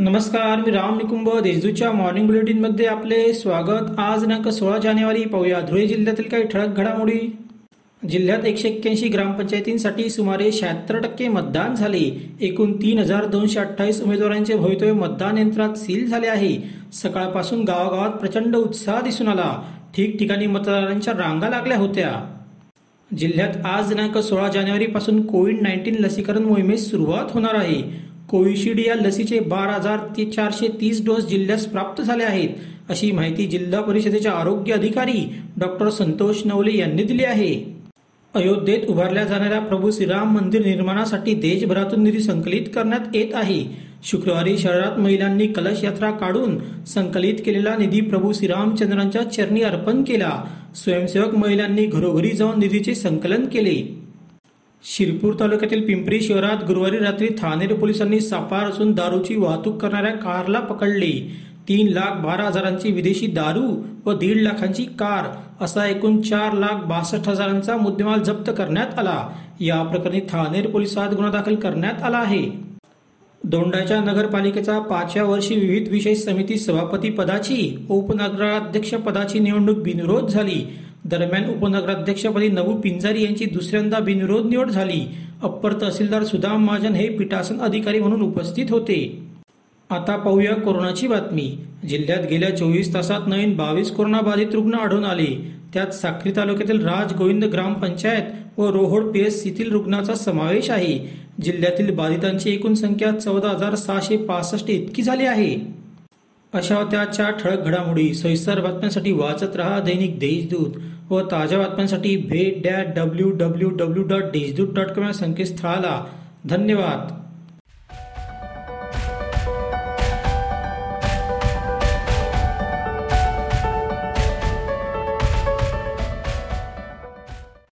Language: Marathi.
नमस्कार मी राम निकुंभ देशदूतच्या मॉर्निंग बुलेटिनमध्ये आपले स्वागत. आज दिनांक सोळा जानेवारी पाहूया धुळे जिल्ह्यातील काही ठळक घडामोडी. जिल्ह्यात एकशे एक्क्याऐंशी ग्रामपंचायतींसाठी सुमारे शहात्तर टक्के मतदान झाले. एकूण तीन हजार दोनशे अठ्ठावीस उमेदवारांचे भवितव्य मतदान यंत्रात सील झाले आहे. सकाळपासून गावागावात प्रचंड उत्साह दिसून आला. ठिकठिकाणी मतदारांच्या रांगा लागल्या होत्या. जिल्ह्यात आज दिनांक सोळा जानेवारीपासून कोविड नाईन्टीन लसीकरण मोहिमेस सुरुवात होणार आहे. कोविशिल्ड या लसीचे बारा हजार ते चारशे तीस डोस जिल्ह्यास प्राप्त झाले आहेत अशी माहिती जिल्हा परिषदेचे आरोग्य अधिकारी डॉक्टर संतोष नवले यांनी दिली आहे. अयोध्येत उभारल्या जाणाऱ्या प्रभू श्रीराम मंदिर निर्माणासाठी देशभरातून निधी संकलित करण्यात येत आहे. शुक्रवारी शहरात महिलांनी कलश यात्रा काढून संकलित केलेला निधी प्रभू श्रीरामचंद्रांच्या चरणी अर्पण केला. स्वयंसेवक महिलांनी घरोघरी जाऊन निधीचे संकलन केले. शिरपूर तालुक्यातील पिंपरी शहरात गुरुवारी रात्री थानेर पोलिसांनी सापार असून दारूची वाहतूक करणाऱ्या कारला पकडले. तीन लाख बारा हजारांची विदेशी दारू व दीड लाखांची कार असा एकूण चार लाख बासष्ट हजारांचा मुद्देमाल जप्त करण्यात आला. या प्रकरणी ठाणेर पोलिसात गुन्हा दाखल करण्यात आला आहे. दोंडाच्या नगरपालिकेचा पाचव्या वर्षी विविध विषय समिती सभापती पदाची उपनगराध्यक्ष पदाची निवडणूक बिनविरोध झाली. दरम्यान उपनगराध्यक्षपदी नवू पिंजारी यांची दुसऱ्यांदा बिनविरोध निवड झाली. अप्पर तहसीलदार सुदाम महाजन हे पीठासन अधिकारी म्हणून उपस्थित होते. आता पाहूया कोरोनाची बातमी. जिल्ह्यात गेल्या चोवीस तासात नवीन बावीस कोरोनाबाधित रुग्ण आढळून आले. त्यात साक्री तालुक्यातील राज गोविंद ग्रामपंचायत व रोहोड पीएस येथील रुग्णाचा समावेश आहे. जिल्ह्यातील बाधितांची एकूण संख्या चौदा हजार सहाशे पासष्ट इतकी झाली आहे. अशा होत्या आजच्या ठळक घडामोडी सविस्तर बातम्यांसाठी वाचत रहा दैनिक देशदूत व ताज्या बातम्यांसाठी भेट that W W W dot Deshdoot dot com या संकेतस्थळाला. धन्यवाद.